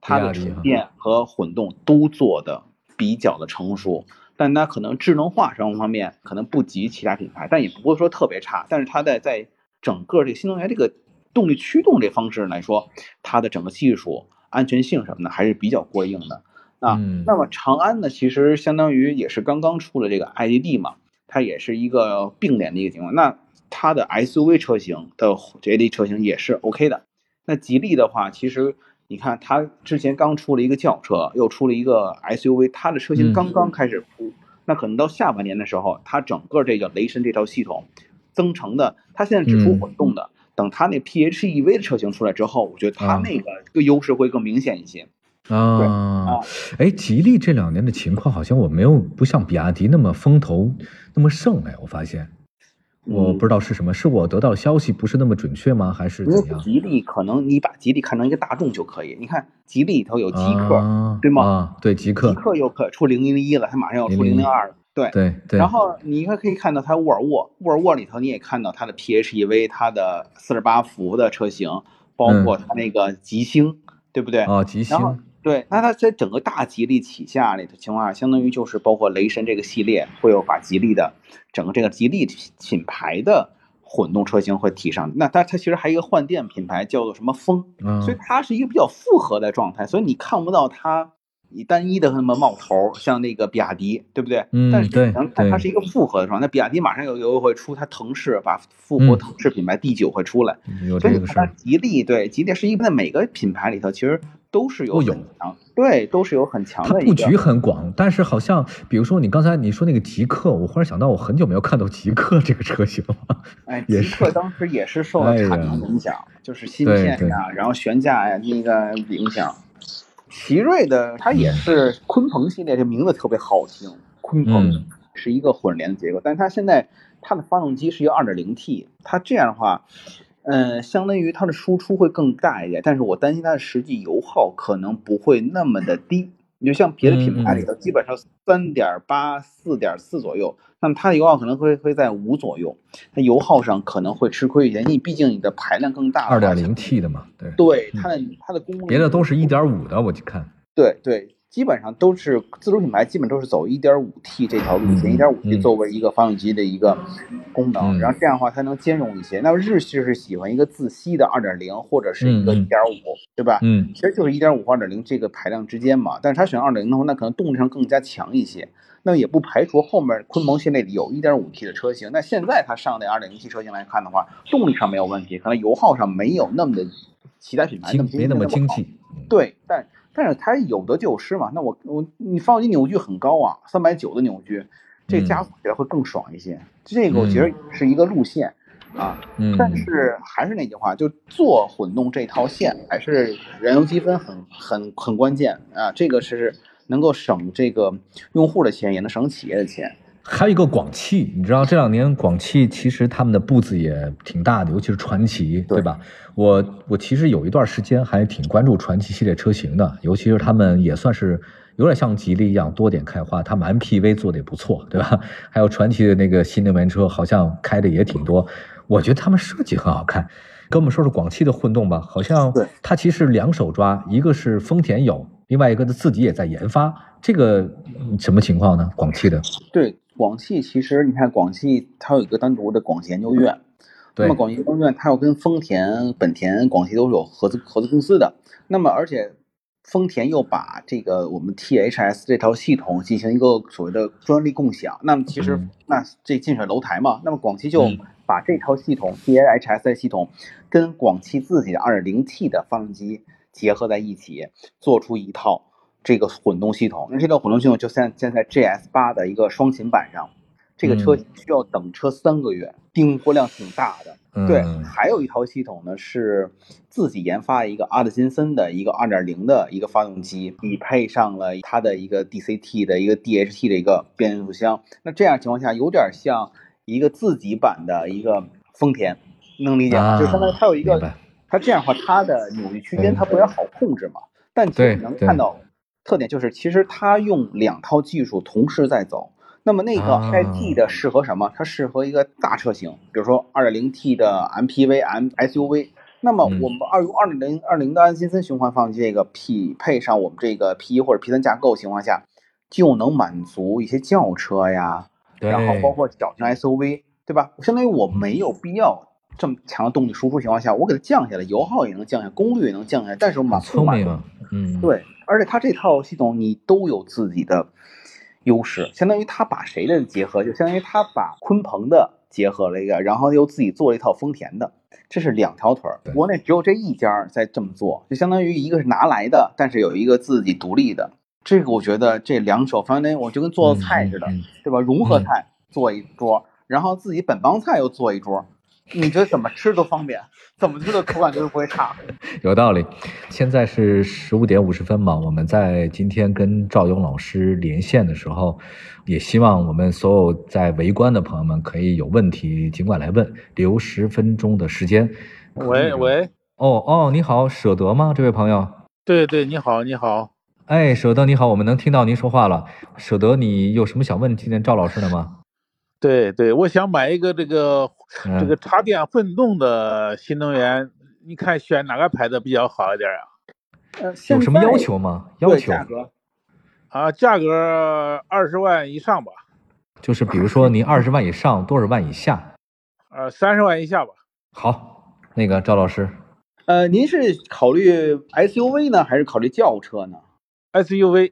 B: 它的纯电和混动都做的比较的成熟，但它可能智能化上方面可能不及其他品牌，但也不会说特别差。但是它在在整个这个新能源这个动力驱动这方式来说，它的整个技术安全性什么的还是比较过硬的啊。那么长安呢，其实相当于也是刚刚出了这个 IDD 嘛，它也是一个并联的一个情况。那它的 SUV 车型的这类车型也是 OK 的。那吉利的话，其实你看它之前刚出了一个轿车，又出了一个 SUV，它的车型刚刚开始铺。那可能到下半年的时候，它整个这个雷神这套系统增程的，它现在只出混动的。等它那 PHEV 的车型出来之后，我觉得它那个这个优势会更明显一些。
A: 啊，哎，吉利这两年的情况好像我没有不像比亚迪那么风头那么盛哎，我发现。我不知道是什么，是我得到的消息不是那么准确吗？还是怎样？
B: 吉利可能你把吉利看成一个大众就可以。你看吉利里头有极客，对吗？
A: 啊，对，极客。
B: 极客又可出零零一了，它马上要出零零二了。对
A: 对对。
B: 然后你应该可以看到它沃尔沃，沃尔沃里头你也看到它的 PHEV，它的四十八伏的车型，包括它那个极星，对不对？
A: 啊，极星。
B: 对，那它在整个大吉利旗下里的情况下，相当于就是包括雷神这个系列，会有把吉利的整个这个吉利品牌的混动车型会提上。那它它其实还有一个换电品牌叫做什么风，所以它是一个比较复合的状态，所以你看不到它以单一的那么冒头，像那个比亚迪，对不对？
A: 嗯，
B: 但是它是一个复合的状态。那比亚迪马上又又会出它腾势，把复活腾势品牌第九会出来，
A: 所以它
B: 吉利对吉利是一个在每个品牌里头其实。都是有很强，对，都是有很强的。
A: 它布局很广，但是好像，比如说你刚才你说那个极客，我忽然想到，我很久没有看到极客这个车型了。
B: 哎，极客当时也是受了产能影响，就是芯片呀，然后悬架呀那个影响。奇瑞的它也是鲲鹏系列，这名字特别好听，鲲鹏是一个混联的结构，但是它现在它的发动机是一个二点零 T，它这样的话。嗯，相当于它的输出会更大一点，但是我担心它的实际油耗可能不会那么的低。你就像别的品牌里头，基本上三点八、四点四左右，那么它的油耗可能会会在五左右，它油耗上可能会吃亏一些。你毕竟你的排量更大，
A: 二点零 T 的嘛，对，
B: 对，它的它的功率，
A: 别的都是一点五的，我去看，
B: 对对。基本上都是自主品牌，基本都是走 1.5T 这条路线，1.5T 作为一个发动机的一个功能，然后这样的话它能兼容一些。那日系是喜欢一个自吸的二点零或者是一个一点五对吧？
A: 嗯，
B: 其实就是1.5和2.0这个排量之间嘛。但是它选二点零的话，那可能动力上更加强一些。那也不排除后面鲲鹏系列里有 1.5T 的车型。那现在它上的 2.0T 车型来看的话，动力上没有问题，可能油耗上没有那么的其他品牌那么
A: 没那么经济。
B: 对，但。但是它有得就有失嘛，那我我你发动机扭矩很高啊，三百九的扭矩，这加速起来会更爽一些。这个我觉得是一个路线啊，但是还是那句话，就做混动这套线还是燃油积分很很很关键啊，这个是能够省这个用户的钱，也能省企业的钱。
A: 还有一个广汽，你知道这两年广汽其实他们的步子也挺大的，尤其是传祺，对吧？我我其实有一段时间还挺关注传祺系列车型的，尤其是他们也算是有点像吉利一样多点开花，他们 MPV 做的也不错，对吧？还有传祺的那个新能源车，好像开的也挺多。我觉得他们设计很好看。跟我们说说广汽的混动吧，好像它其实两手抓，一个是丰田有，另外一个它自己也在研发，这个什么情况呢？广汽的
B: 对。广汽其实，你看广汽它有一个单独的广汽研究院，那么广汽研究院它要跟丰田、本田、广汽都是有合资合资公司的。那么而且丰田又把这个我们 THS 这套系统进行一个所谓的专利共享。那么其实那这近水楼台嘛。那么广汽就把这套系统 THS 的系统跟广汽自己的 2.0T 的发动机结合在一起，做出一套。这个混动系统，那这套混动系统就现现在 GS 八的一个双擎版上，这个车
A: 嗯
B: 需要等车三个月，订货量挺大的。对，
A: 嗯
B: 还有一套系统呢是自己研发一个阿特金森的一个2.0的一个发动机，匹配上了它的一个 DCT 的一个 DHT 的一个变速箱。那这样情况下，有点像一个自己版的一个丰田，能理解吗？
A: 啊
B: 就相当于它有一个，它这样的话，它的扭矩区间
A: 嗯
B: 它不也好控制嘛？但其实你能看到特点就是，其实它用两套技术同时在走。那么那个
A: 啊
B: IT 的适合什么？它适合一个大车型，比如说 2.0T 的 MPV、M SUV。那么
A: 嗯
B: 我们二用2.0 2.0的安心森循环发动机这个匹配上我们这个 P1 或者 P3 架构情况下，就能满足一些轿车呀，然后包括小型 SUV，对吧？相当于我没有必要这么强的动力输出情况下，我给它降下来，油耗也能降下来，功率也能降下来，但是我满不满足
A: 聪明啊，嗯，
B: 对，而且它这套系统你都有自己的优势，相当于它把谁的结合，就相当于它把鲲鹏的结合了一个，然后又自己做了一套丰田的，这是两条腿儿。国内只有这一家在这么做，就相当于一个是拿来的，但是有一个自己独立的。这个我觉得这两手反正我就跟做
A: 嗯
B: 菜似的，对吧？融合
A: 嗯
B: 菜做一桌，然后自己本帮菜又做一桌，你觉得怎么吃都方便，怎么吃的口感都不会差。
A: 有道理。现在是十五点五十分嘛，我们在今天跟赵勇老师连线的时候，也希望我们所有在围观的朋友们可以有问题尽管来问，留十分钟的时间。
D: 喂喂，
A: 哦哦，你好，舍得吗？这位朋友。
D: 对对，你好你好，
A: 哎，舍得你好，我们能听到您说话了。舍得，你有什么想问今天赵老师的吗？
D: 对对，我想买一个这个
A: 嗯
D: 这个插电混动的新能源，你看选哪个牌子比较好一点啊？
B: 呃，
A: 有什么要求吗？要求
B: 价格
D: 啊，价格二十万以上吧，
A: 就是比如说您二十万以上，多少万以下？
D: 呃，三十万以下吧。
A: 好，那个赵老师，
B: 呃，您是考虑 SUV 呢，还是考虑轿车呢
D: SUV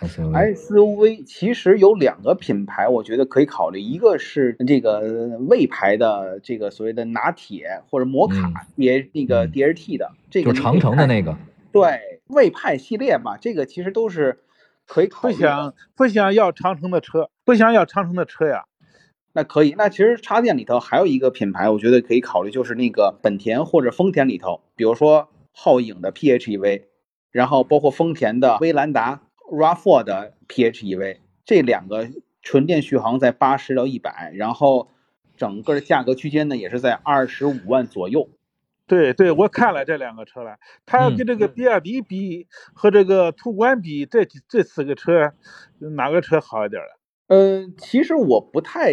B: ，SUV，？SUV 其实有两个品牌，我觉得可以考虑，一个是这个魏牌的这个所谓的拿铁或者摩卡也那个
A: 嗯
B: DHT 的，这个
A: 就长城的那
B: 个，对，魏派系列嘛，这个其实都是可以考虑。
D: 不想不想要长城的车，不想要长城的车呀。
B: 那可以，那其实插电里头还有一个品牌，我觉得可以考虑，就是那个本田或者丰田里头，比如说皓影的 PHEV，然后包括丰田的威兰达 RAV4 的 PHEV，这两个纯电续航在八十到一百，然后整个的价格区间呢也是在二十五万左右。
D: 对对，我看了这两个车了，它要跟这个比亚迪比和这个途观比，这这四个车哪个车好一点了？
B: 呃，其实我不太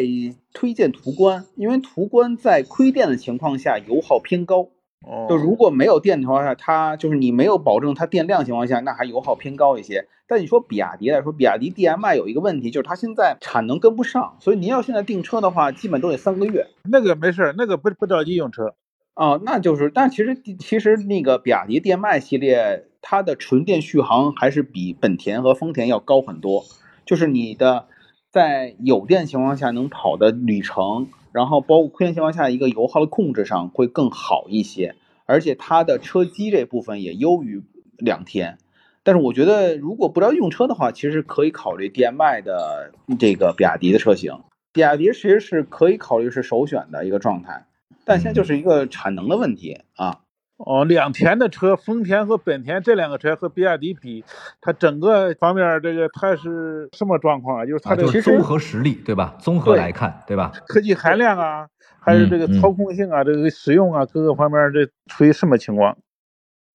B: 推荐途观，因为途观在亏电的情况下油耗偏高。
D: 哦，
B: 就如果没有电的情况下，它就是你没有保证它电量情况下，那还油耗偏高一些。但你说比亚迪来说，比亚迪 DMI 有一个问题，就是它现在产能跟不上，所以您要现在订车的话，基本都得三个月
D: 那个没事，那个不不着急用车。
B: 哦、那就是，但其实其实那个比亚迪 DMI 系列，它的纯电续航还是比本田和丰田要高很多，就是你的在有电情况下能跑的里程，然后包括亏电情况下一个油耗的控制上会更好一些，而且它的车机这部分也优于两天。但是我觉得，如果不知道用车的话，其实可以考虑 DMI 的这个比亚迪的车型。比亚迪其实是可以考虑是首选的一个状态，但现在就是一个产能的问题啊。
D: 哦，两田的车，丰田和本田这两个车和比亚迪比，它整个方面这个它是什么状况啊？就是它
A: 啊，
D: 这个
A: 就是综合实力，对吧？综合来看，对吧？
D: 科技含量啊，还有这个操控性啊，这个使用啊，各个方面这处于什么情况？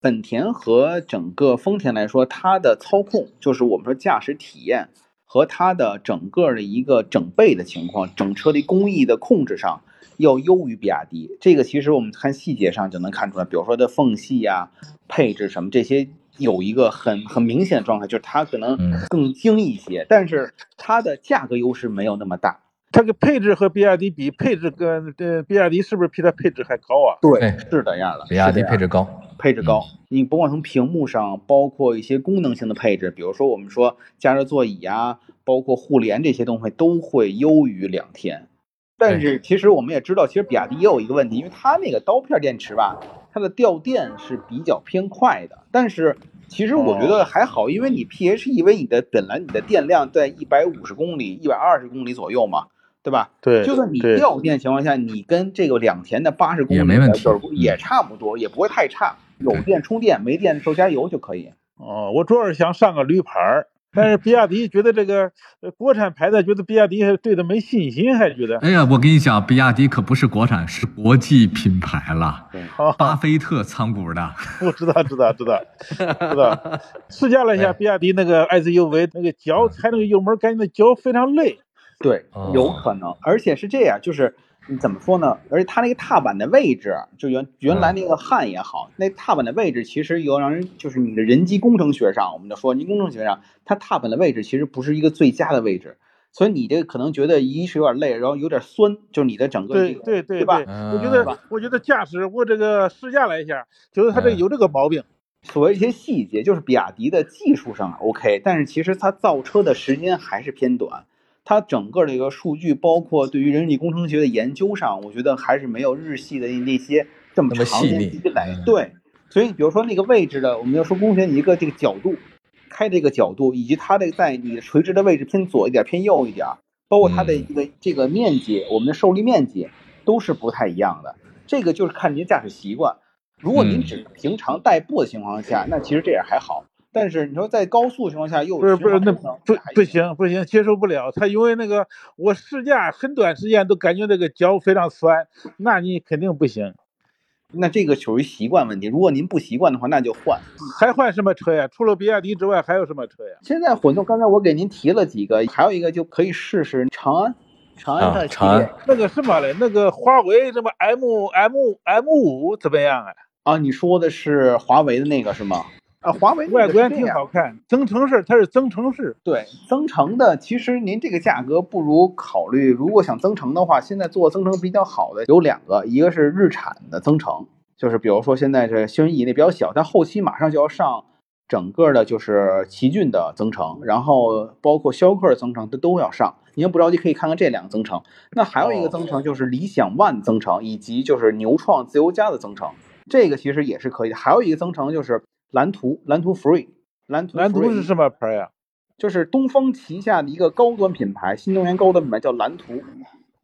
B: 本田和整个丰田来说，它的操控就是我们说驾驶体验和它的整个的一个整备的情况，整车的工艺的控制上要优于比亚迪。这个其实我们看细节上就能看出来，比如说的缝隙呀、配置什么这些，有一个很很明显的状态，就是它可能
A: 嗯
B: 更精一些，但是它的价格优势没有那么大。
D: 它的配置和比亚迪比，配置跟呃比亚迪是不是比它配置还高啊？
B: 对
A: 哎
B: 是这样的，
A: 比亚迪配置高，
B: 配置高，你甭管从屏幕上，包括一些功能性的配置，比如说我们说加热座椅啊，包括互联这些东西都会优于两天。但是其实我们也知道，其实比亚迪也有一个问题，因为它那个刀片电池吧，它的掉电是比较偏快的。但是其实我觉得还好，因为你 PHEV 你的本来你的电量在一百五十公里、一百二十公里左右嘛，对吧？
D: 对，
B: 就算你掉电情况下，你跟这个两田的八十公里
A: 也没问题
B: 也差不多，也不会太差。有电充电，没电的时候加油就可以。
D: 哦，我主要是想上个绿牌儿，但是比亚迪觉得这个呃国产牌子，觉得比亚迪对他没信心，还觉得
A: 哎呀，我跟你讲，比亚迪可不是国产，是国际品牌了，
D: 好，
A: 巴菲特参股的。
D: 我知道知道知道知道，试驾了一下比亚迪那个 SUV，那个脚踩那个油门，感觉那脚非常累。
B: 对
A: 哦，
B: 有可能，而且是这样，就是你怎么说呢？而且它那个踏板的位置，就原原来那个汉也好，那踏板的位置其实有让人就是你的人机工程学上，我们就说人机工程学上，它踏板的位置其实不是一个最佳的位置，所以你这可能觉得一是有点累，然后有点酸，就是你的整个
D: 对
B: 这个
D: 对对
B: 对吧？
A: 嗯
D: 我觉得我觉得驾驶我这个试驾了一下，觉得它这有这个毛病。
B: 所谓一些细节，就是比亚迪的技术上 OK，但是其实它造车的时间还是偏短。它整个的一个数据，包括对于人体工程学的研究上，我觉得还是没有日系的那些这么长
A: 细腻
B: 年积累
A: 嗯。
B: 对，所以比如说那个位置的，我们要说工学你一个这个角度，开这个角度，以及它这个在你的垂直的位置偏左一点、偏右一点，包括它的
A: 嗯
B: 这个这个面积，我们的受力面积都是不太一样的。这个就是看您驾驶习惯。如果您
A: 嗯
B: 只是平常代步的情况下，那其实这也还好。但是你说在高速情况下又
D: 不是不是，那不
B: 不
D: 不行不行，接受不了。他因为那个我试驾很短时间都感觉这个脚非常酸，那你肯定不行。
B: 那这个属于习惯问题。如果您不习惯的话，那就换。
D: 还换什么车呀？除了比亚迪之外，还有什么车呀？
B: 现在混动，刚才我给您提了几个，还有一个就可以试试长安，长安
A: 啊
B: 的系
A: 长安
D: 那个什么嘞？那个华为什么 M M M 五怎么样啊？
B: 啊。你说的是华为的那个是吗？啊，华为
D: 外观挺好看，增程式它是增程式。
B: 对，增程的，其实您这个价格不如考虑，如果想增程的话，现在做增程比较好的有两个，一个是日产的增程，就是比如说现在这轩逸那比较小，但后期马上就要上整个的就是奇骏的增程，然后包括逍客的增程，它都要上。您要不着急，可以看看这两个增程。那还有一个增程就是理想 ONE 增程，以及就是牛创自由家的增程，这个其实也是可以的。还有一个增程就是蓝图，蓝图 Free，蓝图
D: 蓝图
B: Free
D: 是什么牌呀？
B: 就是东风旗下的一个高端品牌，新能源高端品牌叫蓝图，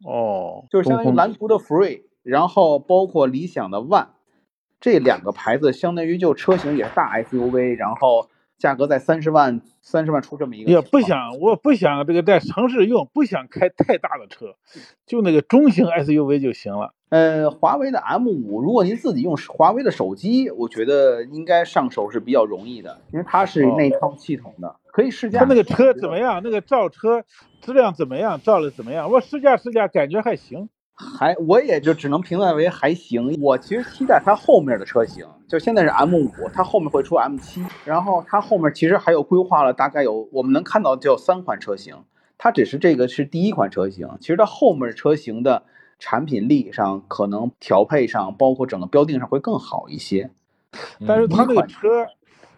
D: 哦，
B: 就是相当于蓝图的 Free，然后包括理想的 One，这两个牌子相当于就车型也是大 SUV，然后价格在三十万三十万出这么一个
D: 也。不想，我不想这个在城市用，不想开太大的车，就那个中型 SUV 就行了。
B: 呃，华为的 M 五，如果您自己用华为的手机，我觉得应该上手是比较容易的，因为它是那套系统的，可以试驾。
D: 它那个车怎么样？那个造车质量怎么样？造的怎么样？我试驾试驾，感觉还行。
B: 还我也就只能评价为还行。我其实期待它后面的车型，就现在是 M 五，它后面会出 M 七，然后它后面其实还有规划了，大概有我们能看到就有三款车型，它只是这个是第一款车型，其实它后面车型的产品力上，可能调配上，包括整个标定上会更好一些。
D: 但是它那个
B: 嗯
D: 车，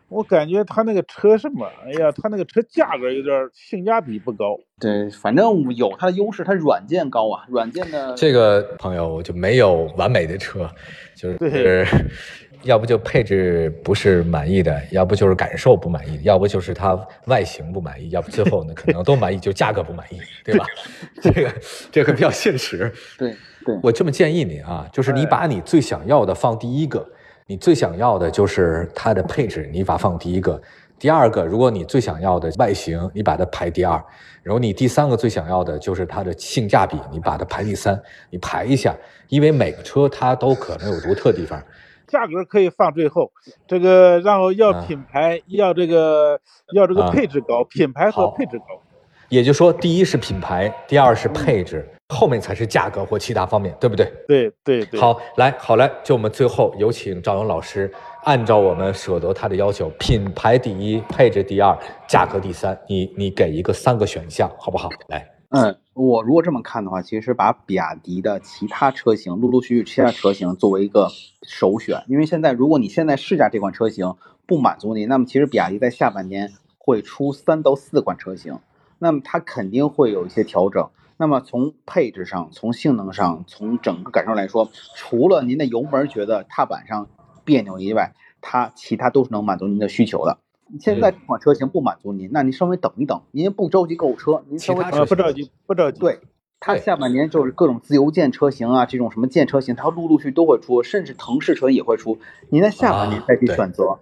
D: 我感觉它那个车什么？哎呀，它那个车价格有点性价比不高。
B: 对，反正有它的优势，它软件高啊，软件的
A: 这个朋友就没有完美的车，就是
D: 对
A: 要不就配置不是满意的，要不就是感受不满意，要不就是它外形不满意，要不最后呢可能都满意，就价格不满意，对吧？这个这个比较现实。
B: 对对
A: 我这么建议你啊，就是你把你最想要的放第一个，你最想要的就是它的配置，你把它放第一个。第二个，如果你最想要的外形，你把它排第二。然后你第三个最想要的就是它的性价比，你把它排第三。你排一下，因为每个车它都可能有独特地方。
D: 价格可以放最后，这个然后要
A: 啊
D: 品牌，要这个要这个
A: 啊
D: 配置高，品牌和
A: 好
D: 配置高。
A: 也就是说，第一是品牌，第二是配置，后面才是价格或其他方面，对不对？
D: 对对对。
A: 好，来，好来，就我们最后有请赵勇老师，按照我们舍得他的要求，品牌第一，配置第二，价格第三，你你给一个三个选项，好不好？来，
B: 嗯，我如果这么看的话，其实把比亚迪的其他车型，陆陆续续其他车型作为一个首选，因为现在如果你现在试驾这款车型不满足你，那么其实比亚迪在下半年会出三到四款车型，那么它肯定会有一些调整。那么从配置上、从性能上、从整个感受来说，除了您的油门觉得踏板上别扭以外，它其他都是能满足您的需求的。现在这款车型不满足您，那您稍微等一等，您不着急购车，您稍微
A: 其他车
D: 啊，不着急，不着急。
B: 对，它下半年就是各种自由舰车型啊，这种什么舰车型，它陆陆续都会出，甚至腾势车也会出。您在下半年再去选择，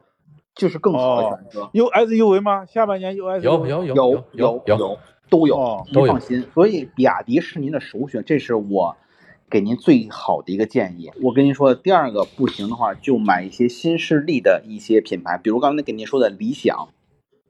B: 就是更好的
D: 哦
B: 选择。
D: 有 SUV 吗？下半年有 SUV
A: 有有有
B: 有
A: 有
B: 有都有，
D: 哦
A: 都有
B: 您放心。所以比亚迪是您的首选，这是我给您最好的一个建议。我跟您说，第二个不行的话，就买一些新势力的一些品牌，比如刚才给您说的理想，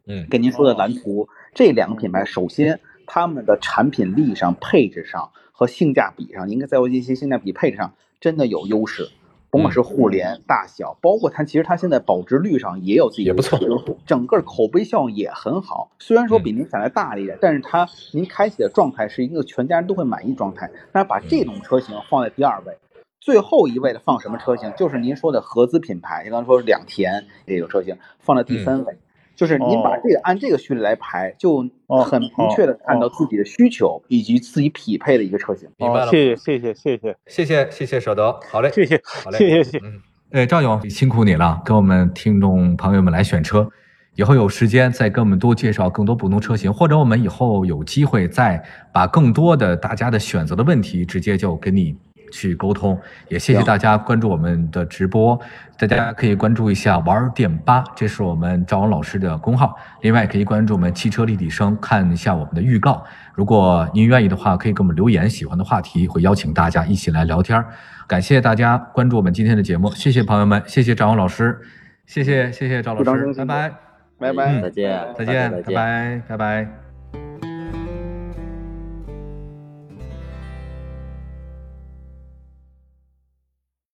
A: 嗯
B: 跟您说的蓝图，这两个品牌，首先他们的产品力上、配置上和性价比上，应该在一些性价比配置上真的有优势。甭管是互联、大小，包括它，其实它现在保值率上也有自己的
A: 也不错
B: 整个口碑效应也很好。虽然说比您想的大了一点，但是它您开启的状态是一个全家人都会满意状态。那把这种车型放在第二位，最后一位的放什么车型？就是您说的合资品牌，刚才说两田这个车型放在第三位。就是您把
D: 哦
B: 这个按这个序列来排，就
D: 哦
B: 很明确的看到自己的需求以及自己匹配的一个车型。
A: 明白了
D: 哦，谢谢谢谢谢谢
A: 谢谢谢谢舍得，好嘞，
D: 谢谢
A: 好嘞，
D: 谢谢谢谢。
A: 嗯，哎，赵勇辛苦你了，跟我们听众朋友们来选车。以后有时间再跟我们多介绍更多不同车型，或者我们以后有机会再把更多的大家的选择的问题直接就跟你去沟通。也谢谢大家关注我们的直播，大家可以关注一下玩儿电吧，这是我们赵王老师的公号。另外可以关注我们汽车立体声，看一下我们的预告。如果您愿意的话，可以给我们留言，喜欢的话题会邀请大家一起来聊天。感谢大家关注我们今天的节目，谢谢朋友们，谢谢赵王老师，谢谢谢谢赵老师，拜拜，
B: 拜拜，
A: 嗯
C: 再见，
A: 再见，拜。拜，拜拜。